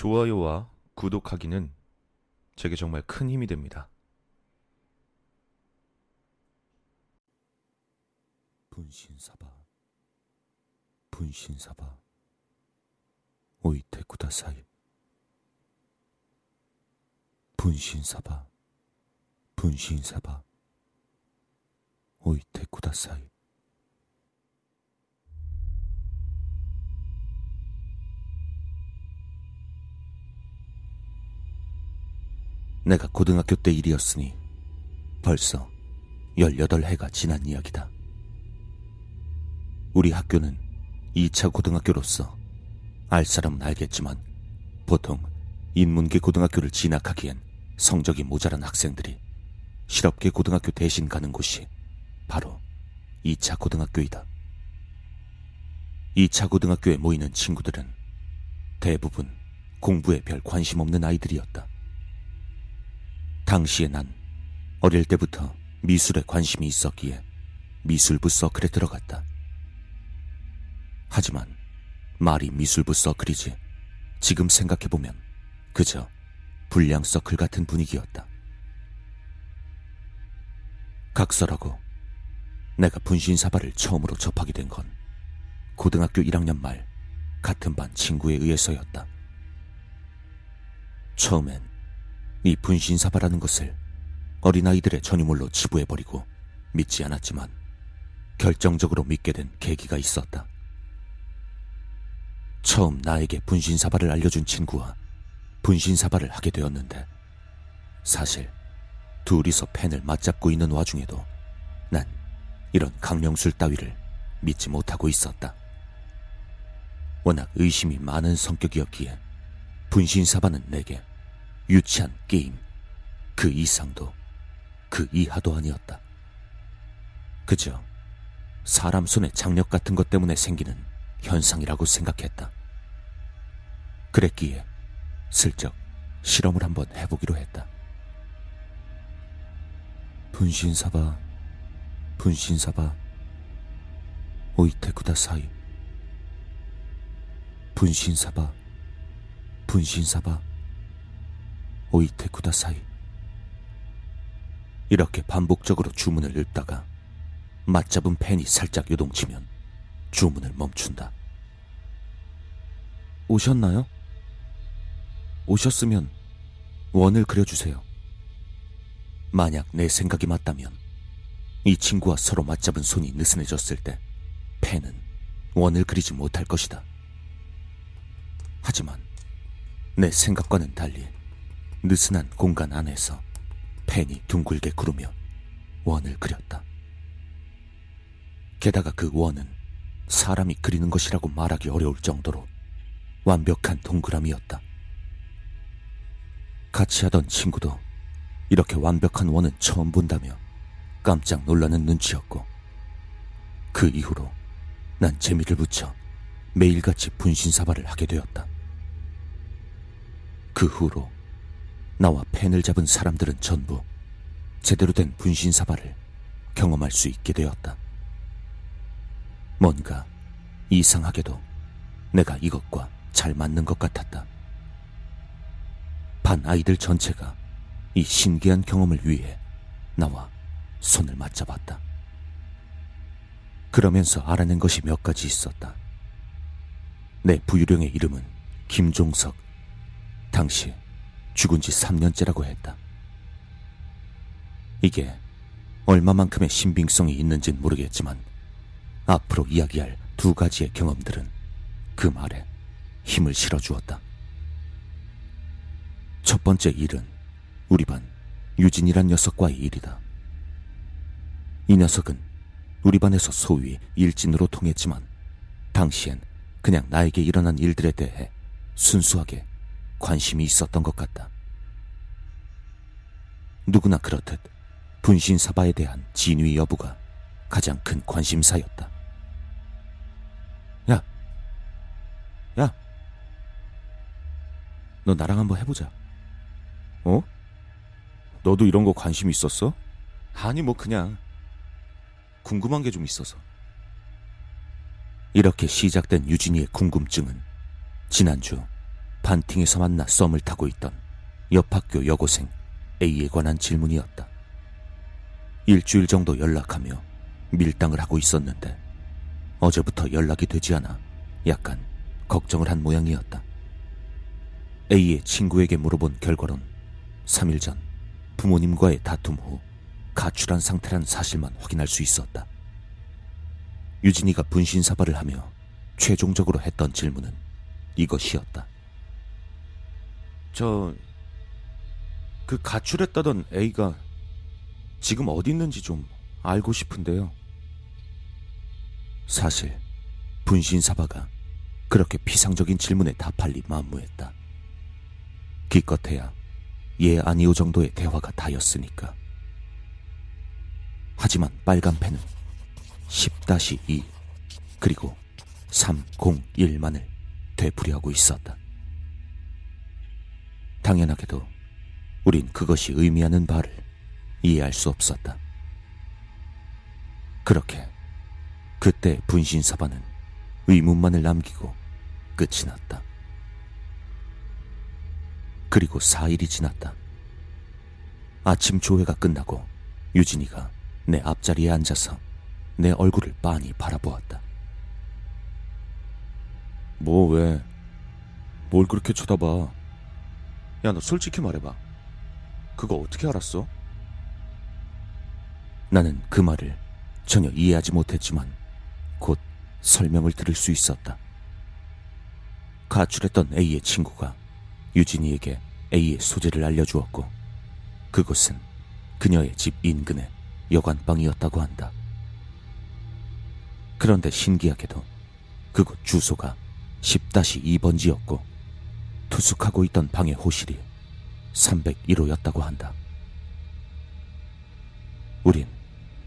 좋아요와 구독하기는 제게 정말 큰 힘이 됩니다. 분신사바 분신사바 오이테 구다사이 분신사바 분신사바 오이테 구다사이 내가 고등학교 때 일이었으니 벌써 18해가 지난 이야기다. 우리 학교는 2차 고등학교로서 알 사람은 알겠지만 보통 인문계 고등학교를 진학하기엔 성적이 모자란 학생들이 실업계 고등학교 대신 가는 곳이 바로 2차 고등학교이다. 2차 고등학교에 모이는 친구들은 대부분 공부에 별 관심 없는 아이들이었다. 당시에 난 어릴 때부터 미술에 관심이 있었기에 미술부 서클에 들어갔다. 하지만 말이 미술부 서클이지 지금 생각해보면 그저 불량 서클 같은 분위기였다. 각설하고 내가 분신사발을 처음으로 접하게 된 건 고등학교 1학년 말 같은 반 친구에 의해서였다. 처음엔 이 분신사바라는 것을 어린아이들의 전유물로 치부해버리고 믿지 않았지만 결정적으로 믿게 된 계기가 있었다. 처음 나에게 분신사바를 알려준 친구와 분신사바를 하게 되었는데 사실 둘이서 펜을 맞잡고 있는 와중에도 난 이런 강령술 따위를 믿지 못하고 있었다. 워낙 의심이 많은 성격이었기에 분신사바는 내게 유치한 게임 그 이상도 그 이하도 아니었다. 그저 사람 손에 장력 같은 것 때문에 생기는 현상이라고 생각했다. 그랬기에 슬쩍 실험을 한번 해보기로 했다. 분신사바, 분신사바, 오이테쿠다 사이. 분신사바, 분신사바, 오이테 쿠다 사이. 이렇게 반복적으로 주문을 읽다가 맞잡은 펜이 살짝 요동치면 주문을 멈춘다. 오셨나요? 오셨으면 원을 그려주세요. 만약 내 생각이 맞다면 이 친구와 서로 맞잡은 손이 느슨해졌을 때 펜은 원을 그리지 못할 것이다. 하지만 내 생각과는 달리 느슨한 공간 안에서 펜이 둥글게 구르며 원을 그렸다. 게다가 그 원은 사람이 그리는 것이라고 말하기 어려울 정도로 완벽한 동그라미였다. 같이 하던 친구도 이렇게 완벽한 원은 처음 본다며 깜짝 놀라는 눈치였고 그 이후로 난 재미를 붙여 매일같이 분신사발을 하게 되었다. 그 후로 나와 펜을 잡은 사람들은 전부 제대로 된 분신사발을 경험할 수 있게 되었다. 뭔가 이상하게도 내가 이것과 잘 맞는 것 같았다. 반 아이들 전체가 이 신기한 경험을 위해 나와 손을 맞잡았다. 그러면서 알아낸 것이 몇 가지 있었다. 내 부유령의 이름은 김종석. 당시 죽은 지 3년째라고 했다. 이게 얼마만큼의 신빙성이 있는진 모르겠지만 앞으로 이야기할 두 가지의 경험들은 그 말에 힘을 실어 주었다. 첫 번째 일은 우리 반 유진이란 녀석과의 일이다. 이 녀석은 우리 반에서 소위 일진으로 통했지만 당시엔 그냥 나에게 일어난 일들에 대해 순수하게 관심이 있었던 것 같다. 누구나 그렇듯 분신 사바에 대한 진위 여부가 가장 큰 관심사였다. 야, 야, 너 나랑 한번 해보자. 어? 너도 이런 거 관심 있었어? 아니, 뭐 그냥 궁금한 게 좀 있어서. 이렇게 시작된 유진이의 궁금증은 지난주 반팅에서 만나 썸을 타고 있던 옆 학교 여고생 A에 관한 질문이었다. 일주일 정도 연락하며 밀당을 하고 있었는데 어제부터 연락이 되지 않아 약간 걱정을 한 모양이었다. A의 친구에게 물어본 결과론 3일 전 부모님과의 다툼 후 가출한 상태란 사실만 확인할 수 있었다. 유진이가 분신사발을 하며 최종적으로 했던 질문은 이것이었다. 저, 그 가출했다던 A가 지금 어디 있는지 좀 알고 싶은데요. 사실 분신 사바가 그렇게 피상적인 질문에 답할 리 만무했다. 기껏해야 예 아니오 정도의 대화가 다였으니까. 하지만 빨간 펜은 10-2 그리고 301만을 되풀이하고 있었다. 당연하게도 우린 그것이 의미하는 바를 이해할 수 없었다. 그렇게 그때 분신사바는 의문만을 남기고 끝이 났다. 그리고 4일이 지났다. 아침 조회가 끝나고 유진이가 내 앞자리에 앉아서 내 얼굴을 빤히 바라보았다. 뭐 왜? 뭘 그렇게 쳐다봐? 야, 너 솔직히 말해봐. 그거 어떻게 알았어? 나는 그 말을 전혀 이해하지 못했지만 곧 설명을 들을 수 있었다. 가출했던 A의 친구가 유진이에게 A의 소재를 알려주었고 그곳은 그녀의 집 인근의 여관방이었다고 한다. 그런데 신기하게도 그곳 주소가 10-2번지였고 투숙하고 있던 방의 호실이 301호였다고 한다. 우린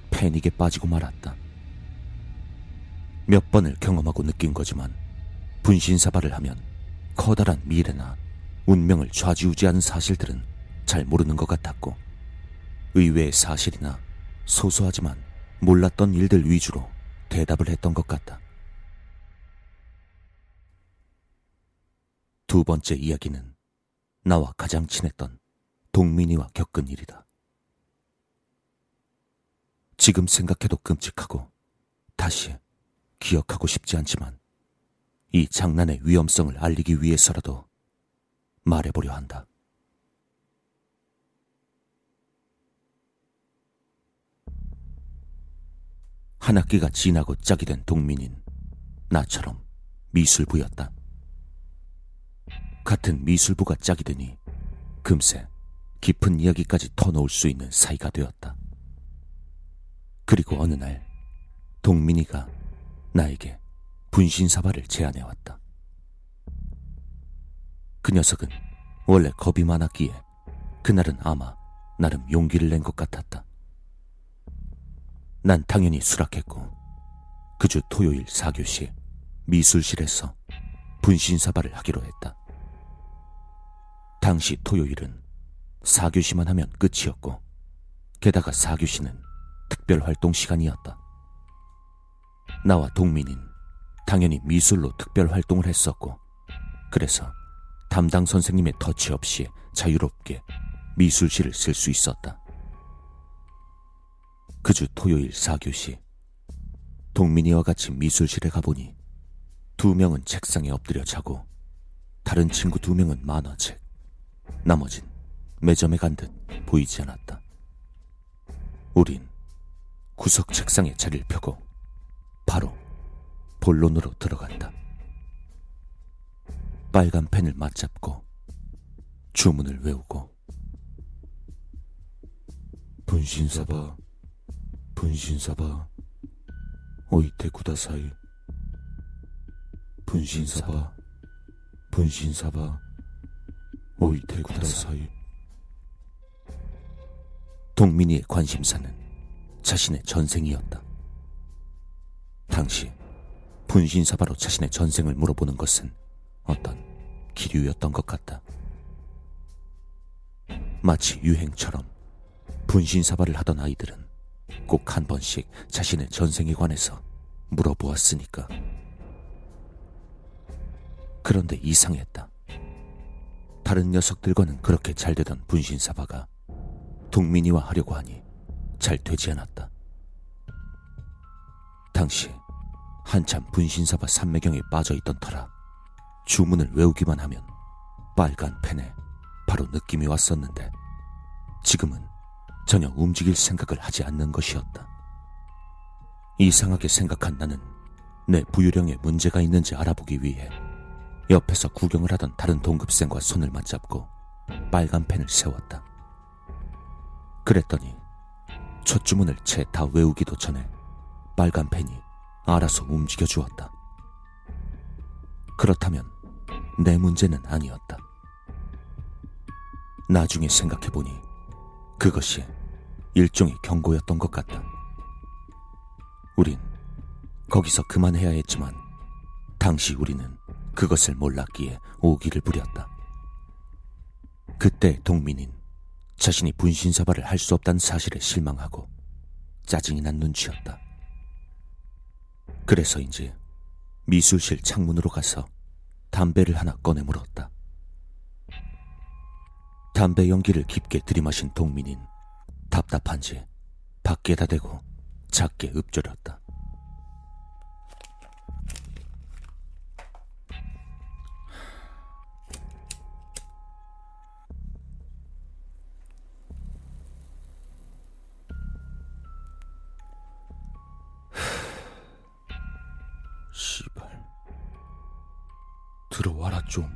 패닉에 빠지고 말았다. 몇 번을 경험하고 느낀 거지만 분신사발을 하면 커다란 미래나 운명을 좌지우지하는 사실들은 잘 모르는 것 같았고 의외의 사실이나 소소하지만 몰랐던 일들 위주로 대답을 했던 것 같다. 두 번째 이야기는 나와 가장 친했던 동민이와 겪은 일이다. 지금 생각해도 끔찍하고 다시 기억하고 싶지 않지만 이 장난의 위험성을 알리기 위해서라도 말해보려 한다. 한 학기가 지나고 짝이 된 동민인 나처럼 미술부였다. 같은 미술부가 짝이 되니 금세 깊은 이야기까지 터놓을 수 있는 사이가 되었다. 그리고 어느 날 동민이가 나에게 분신사발을 제안해왔다. 그 녀석은 원래 겁이 많았기에 그날은 아마 나름 용기를 낸 것 같았다. 난 당연히 수락했고 그 주 토요일 4교시 미술실에서 분신사발을 하기로 했다. 당시 토요일은 4교시만 하면 끝이었고 게다가 4교시는 특별 활동 시간이었다. 나와 동민인 당연히 미술로 특별 활동을 했었고 그래서 담당 선생님의 터치 없이 자유롭게 미술실을 쓸 수 있었다. 그 주 토요일 4교시 동민이와 같이 미술실에 가보니 두 명은 책상에 엎드려 자고 다른 친구 두 명은 만화책 나머진 매점에 간 듯 보이지 않았다. 우린 구석 책상에 자리를 펴고 바로 본론으로 들어간다. 빨간 펜을 맞잡고 주문을 외우고 분신사바 분신사바 오이테 구다사이 분신사바 분신사바 오이테 구다사이 동민이의 관심사는 자신의 전생이었다. 당시 분신사바로 자신의 전생을 물어보는 것은 어떤 기류였던 것 같다. 마치 유행처럼 분신사바를 하던 아이들은 꼭 한 번씩 자신의 전생에 관해서 물어보았으니까. 그런데 이상했다. 다른 녀석들과는 그렇게 잘 되던 분신사바가 동민이와 하려고 하니 잘 되지 않았다. 당시 한참 분신사바 산매경에 빠져 있던 터라 주문을 외우기만 하면 빨간 펜에 바로 느낌이 왔었는데 지금은 전혀 움직일 생각을 하지 않는 것이었다. 이상하게 생각한 나는 내 부유령에 문제가 있는지 알아보기 위해 옆에서 구경을 하던 다른 동급생과 손을 맞잡고 빨간 펜을 세웠다. 그랬더니 첫 주문을 채 다 외우기도 전에 빨간 펜이 알아서 움직여 주었다. 그렇다면 내 문제는 아니었다. 나중에 생각해보니 그것이 일종의 경고였던 것 같다. 우린 거기서 그만해야 했지만 당시 우리는 그것을 몰랐기에 오기를 부렸다. 그때 동민인 자신이 분신사발을 할 수 없다는 사실에 실망하고 짜증이 난 눈치였다. 그래서인지 미술실 창문으로 가서 담배를 하나 꺼내 물었다. 담배 연기를 깊게 들이마신 동민인 답답한지 밖에다 대고 작게 읊조렸다. 들어와라 좀.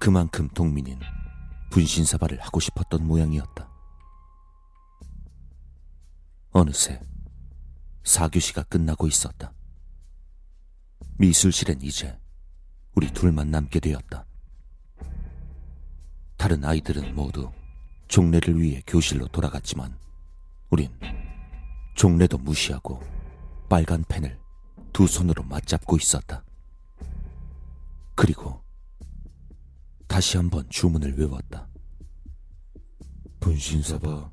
그만큼 동민인 분신사발을 하고 싶었던 모양이었다. 어느새 사교시가 끝나고 있었다. 미술실엔 이제 우리 둘만 남게 되었다. 다른 아이들은 모두 종례를 위해 교실로 돌아갔지만 우린 종례도 무시하고 빨간 펜을 두 손으로 맞잡고 있었다. 그리고 다시 한번 주문을 외웠다. 분신사바,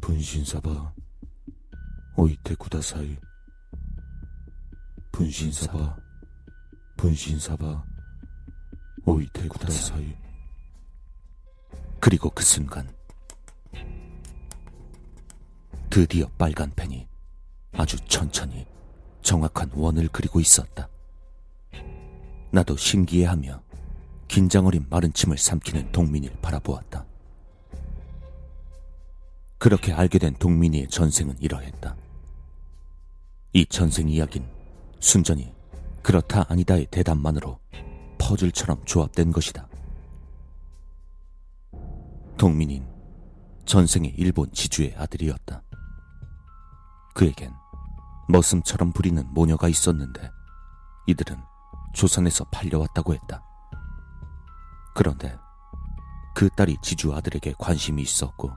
분신사바, 오이테 구다사이. 분신사바, 분신사바, 오이테 구다사이. 그리고 그 순간 드디어 빨간 펜이 아주 천천히 정확한 원을 그리고 있었다. 나도 신기해하며 긴장 어린 마른 침을 삼키는 동민이를 바라보았다. 그렇게 알게 된 동민이의 전생은 이러했다. 이 전생 이야기는 순전히 그렇다 아니다의 대답만으로 퍼즐처럼 조합된 것이다. 동민인 전생의 일본 지주의 아들이었다. 그에겐 머슴처럼 부리는 모녀가 있었는데 이들은 조선에서 팔려왔다고 했다. 그런데 그 딸이 지주 아들에게 관심이 있었고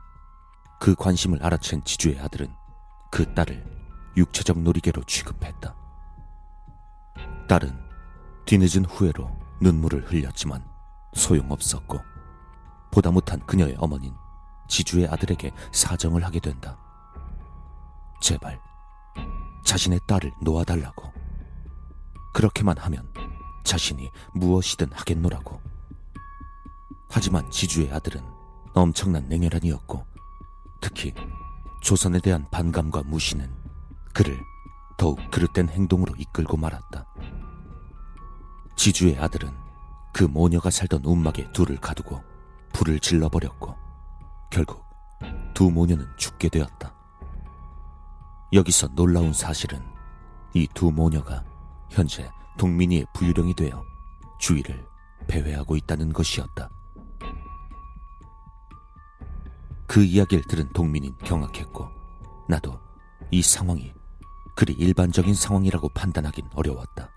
그 관심을 알아챈 지주의 아들은 그 딸을 육체적 놀이개로 취급했다. 딸은 뒤늦은 후회로 눈물을 흘렸지만 소용없었고 보다 못한 그녀의 어머닌 지주의 아들에게 사정을 하게 된다. 제발 자신의 딸을 놓아달라고. 그렇게만 하면 자신이 무엇이든 하겠노라고. 하지만 지주의 아들은 엄청난 냉혈한이었고 특히 조선에 대한 반감과 무시는 그를 더욱 그릇된 행동으로 이끌고 말았다. 지주의 아들은 그 모녀가 살던 움막에 둘을 가두고 불을 질러버렸고 결국 두 모녀는 죽게 되었다. 여기서 놀라운 사실은 이 두 모녀가 현재 동민이의 부유령이 되어 주위를 배회하고 있다는 것이었다. 그 이야기를 들은 동민인 경악했고 나도 이 상황이 그리 일반적인 상황이라고 판단하긴 어려웠다.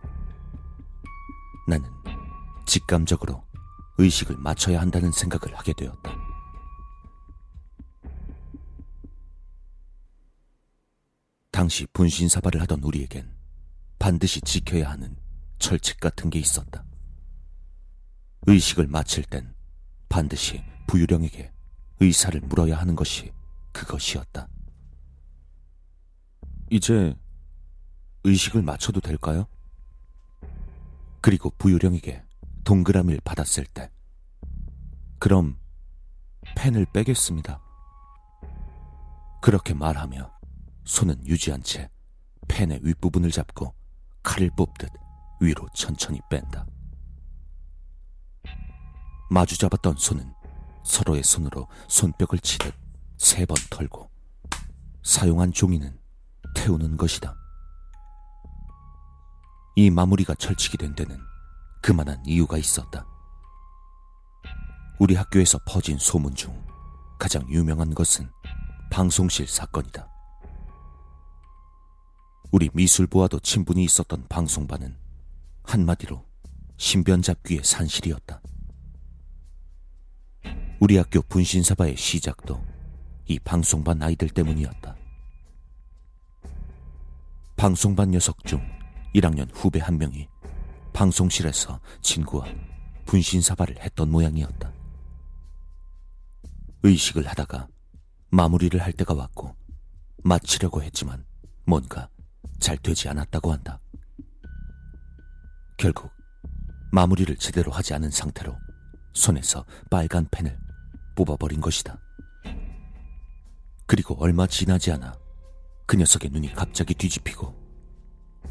나는 직감적으로 의식을 맞춰야 한다는 생각을 하게 되었다. 당시 분신사발을 하던 우리에겐 반드시 지켜야 하는 철칙 같은 게 있었다. 의식을 마칠 땐 반드시 부유령에게 의사를 물어야 하는 것이 그것이었다. 이제 의식을 맞춰도 될까요? 그리고 부유령에게 동그라미를 받았을 때, 그럼 펜을 빼겠습니다. 그렇게 말하며 손은 유지한 채 펜의 윗부분을 잡고 칼을 뽑듯 위로 천천히 뺀다. 마주 잡았던 손은 서로의 손으로 손뼉을 치듯 세 번 털고 사용한 종이는 태우는 것이다. 이 마무리가 철칙이 된 데는 그만한 이유가 있었다. 우리 학교에서 퍼진 소문 중 가장 유명한 것은 방송실 사건이다. 우리 미술부와도 친분이 있었던 방송반은 한마디로 신변잡기의 산실이었다. 우리 학교 분신사바의 시작도 이 방송반 아이들 때문이었다. 방송반 녀석 중 1학년 후배 한 명이 방송실에서 친구와 분신사바를 했던 모양이었다. 의식을 하다가 마무리를 할 때가 왔고 마치려고 했지만 뭔가 잘 되지 않았다고 한다. 결국 마무리를 제대로 하지 않은 상태로 손에서 빨간 펜을 뽑아버린 것이다. 그리고 얼마 지나지 않아 그 녀석의 눈이 갑자기 뒤집히고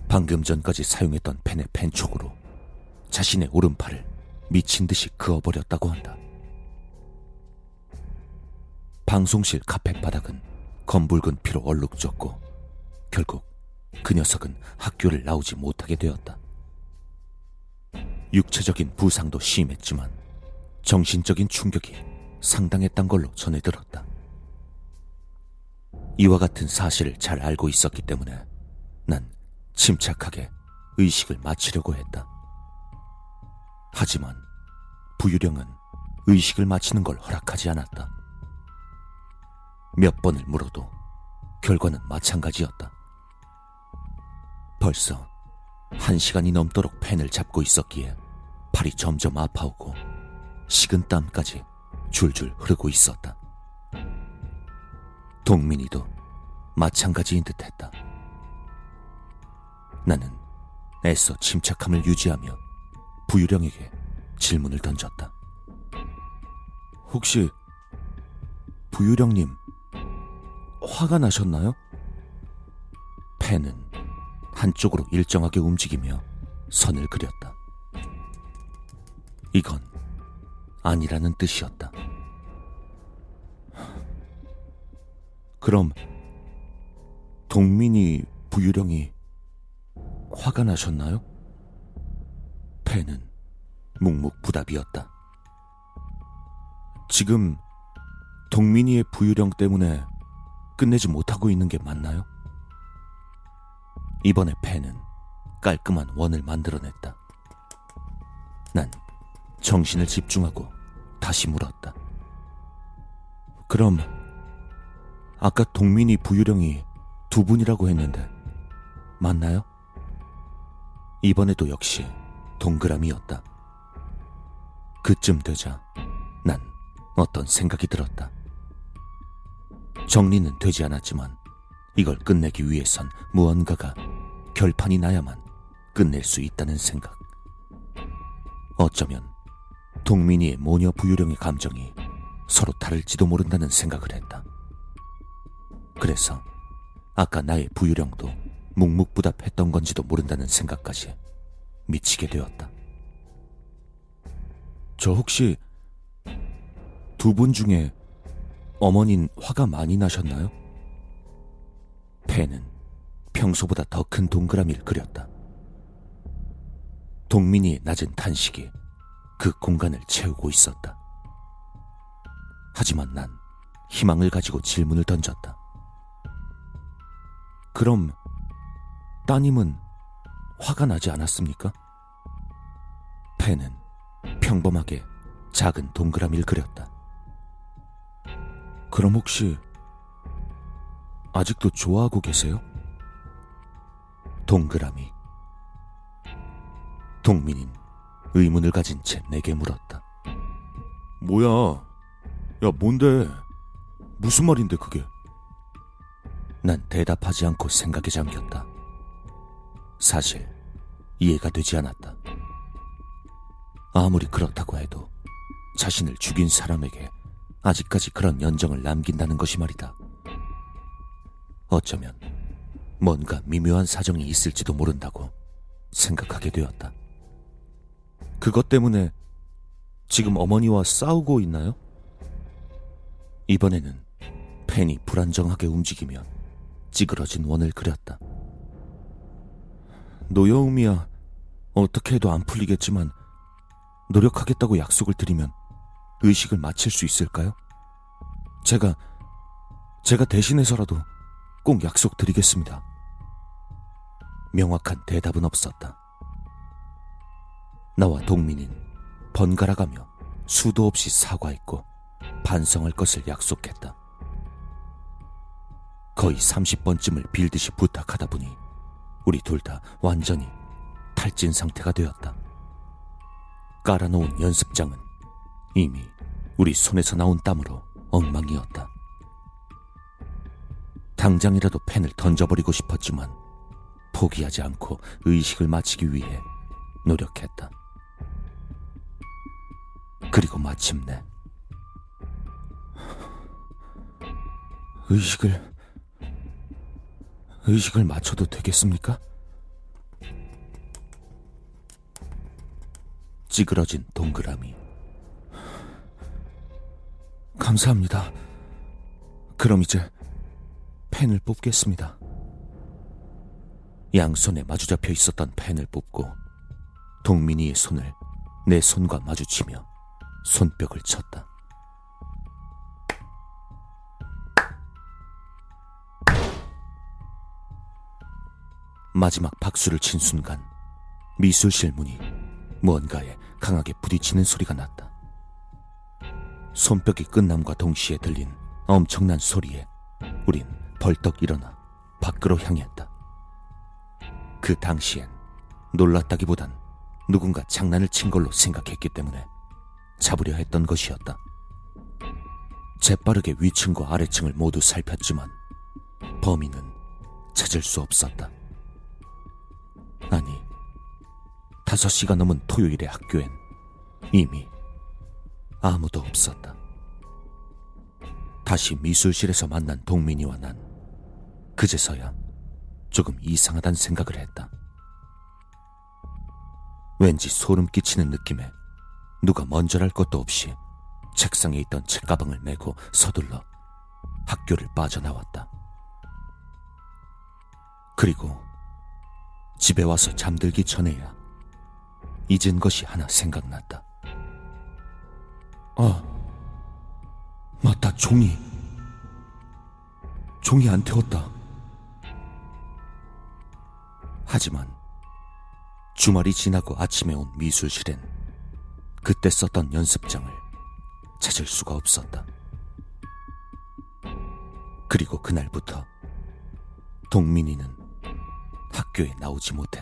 방금 전까지 사용했던 펜의 펜촉으로 자신의 오른팔을 미친 듯이 그어버렸다고 한다. 방송실 카펫 바닥은 검붉은 피로 얼룩졌고 결국 그 녀석은 학교를 나오지 못하게 되었다. 육체적인 부상도 심했지만 정신적인 충격이 상당했던 걸로 전해 들었다. 이와 같은 사실을 잘 알고 있었기 때문에 난 침착하게 의식을 마치려고 했다. 하지만 부유령은 의식을 마치는 걸 허락하지 않았다. 몇 번을 물어도 결과는 마찬가지였다. 벌써 한 시간이 넘도록 펜을 잡고 있었기에 팔이 점점 아파오고 식은 땀까지 줄줄 흐르고 있었다. 동민이도 마찬가지인 듯 했다. 나는 애써 침착함을 유지하며 부유령에게 질문을 던졌다. 혹시 부유령님 화가 나셨나요? 펜은 한쪽으로 일정하게 움직이며 선을 그렸다. 이건 아니라는 뜻이었다. 그럼 동민이 부유령이 화가 나셨나요? 펜은 묵묵부답이었다. 지금 동민이의 부유령 때문에 끝내지 못하고 있는 게 맞나요? 이번에 펜은 깔끔한 원을 만들어냈다. 난 정신을 집중하고 다시 물었다. 그럼 아까 동민이 부유령이 두 분이라고 했는데 맞나요? 이번에도 역시 동그라미였다. 그쯤 되자 난 어떤 생각이 들었다. 정리는 되지 않았지만 이걸 끝내기 위해선 무언가가 결판이 나야만 끝낼 수 있다는 생각. 어쩌면 동민이의 모녀 부유령의 감정이 서로 다를지도 모른다는 생각을 했다. 그래서 아까 나의 부유령도 묵묵부답했던 건지도 모른다는 생각까지 미치게 되었다. 저 혹시 두 분 중에 어머닌 화가 많이 나셨나요? 펜은 평소보다 더 큰 동그라미를 그렸다. 동민이의 낮은 탄식이 그 공간을 채우고 있었다. 하지만 난 희망을 가지고 질문을 던졌다. 그럼 따님은 화가 나지 않았습니까? 펜은 평범하게 작은 동그라미를 그렸다. 그럼 혹시 아직도 좋아하고 계세요? 동그라미. 동민인 의문을 가진 채 내게 물었다. 뭐야? 야, 뭔데? 무슨 말인데, 그게? 난 대답하지 않고 생각에 잠겼다. 사실, 이해가 되지 않았다. 아무리 그렇다고 해도 자신을 죽인 사람에게 아직까지 그런 연정을 남긴다는 것이 말이다. 어쩌면 뭔가 미묘한 사정이 있을지도 모른다고 생각하게 되었다. 그것 때문에 지금 어머니와 싸우고 있나요? 이번에는 펜이 불안정하게 움직이며 찌그러진 원을 그렸다. 노여움이야 어떻게 해도 안 풀리겠지만 노력하겠다고 약속을 드리면 의식을 마칠 수 있을까요? 제가, 제가 대신해서라도 꼭 약속드리겠습니다. 명확한 대답은 없었다. 나와 동민인 번갈아가며 수도 없이 사과했고 반성할 것을 약속했다. 거의 30번쯤을 빌듯이 부탁하다 보니 우리 둘 다 완전히 탈진 상태가 되었다. 깔아놓은 연습장은 이미 우리 손에서 나온 땀으로 엉망이었다. 당장이라도 펜을 던져버리고 싶었지만 포기하지 않고 의식을 마치기 위해 노력했다. 그리고 마침내 의식을 의식을 맞춰도 되겠습니까? 찌그러진 동그라미. 감사합니다. 그럼 이제 펜을 뽑겠습니다. 양손에 마주 잡혀 있었던 펜을 뽑고 동민이의 손을 내 손과 마주치며 손뼉을 쳤다. 마지막 박수를 친 순간 미술실 문이 무언가에 강하게 부딪히는 소리가 났다. 손뼉이 끝남과 동시에 들린 엄청난 소리에 우린 벌떡 일어나 밖으로 향했다. 그 당시엔 놀랐다기보단 누군가 장난을 친 걸로 생각했기 때문에 잡으려 했던 것이었다. 재빠르게 위층과 아래층을 모두 살폈지만 범인은 찾을 수 없었다. 아니, 5시가 넘은 토요일의 학교엔 이미 아무도 없었다. 다시 미술실에서 만난 동민이와 난 그제서야 조금 이상하단 생각을 했다. 왠지 소름 끼치는 느낌에 누가 먼저랄 것도 없이 책상에 있던 책가방을 메고 서둘러 학교를 빠져나왔다. 그리고 집에 와서 잠들기 전에야 잊은 것이 하나 생각났다. 아, 맞다, 종이. 종이 안 태웠다. 하지만 주말이 지나고 아침에 온 미술실엔 그때 썼던 연습장을 찾을 수가 없었다. 그리고 그날부터 동민이는 학교에 나오지 못했다.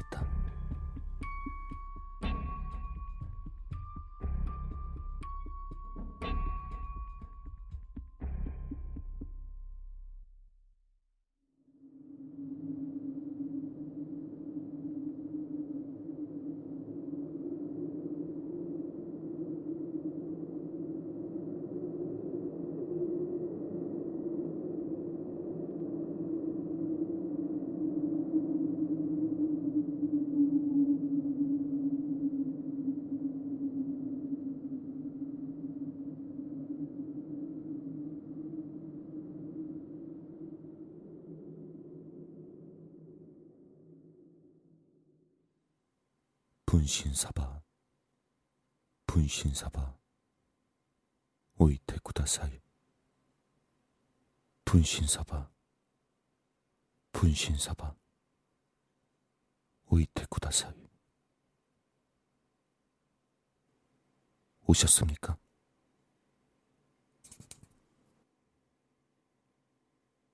분신사바. 분신사바. 오이테 쿠다사이. 분신사바. 분신사바. 오이테 쿠다사이. 오셨습니까?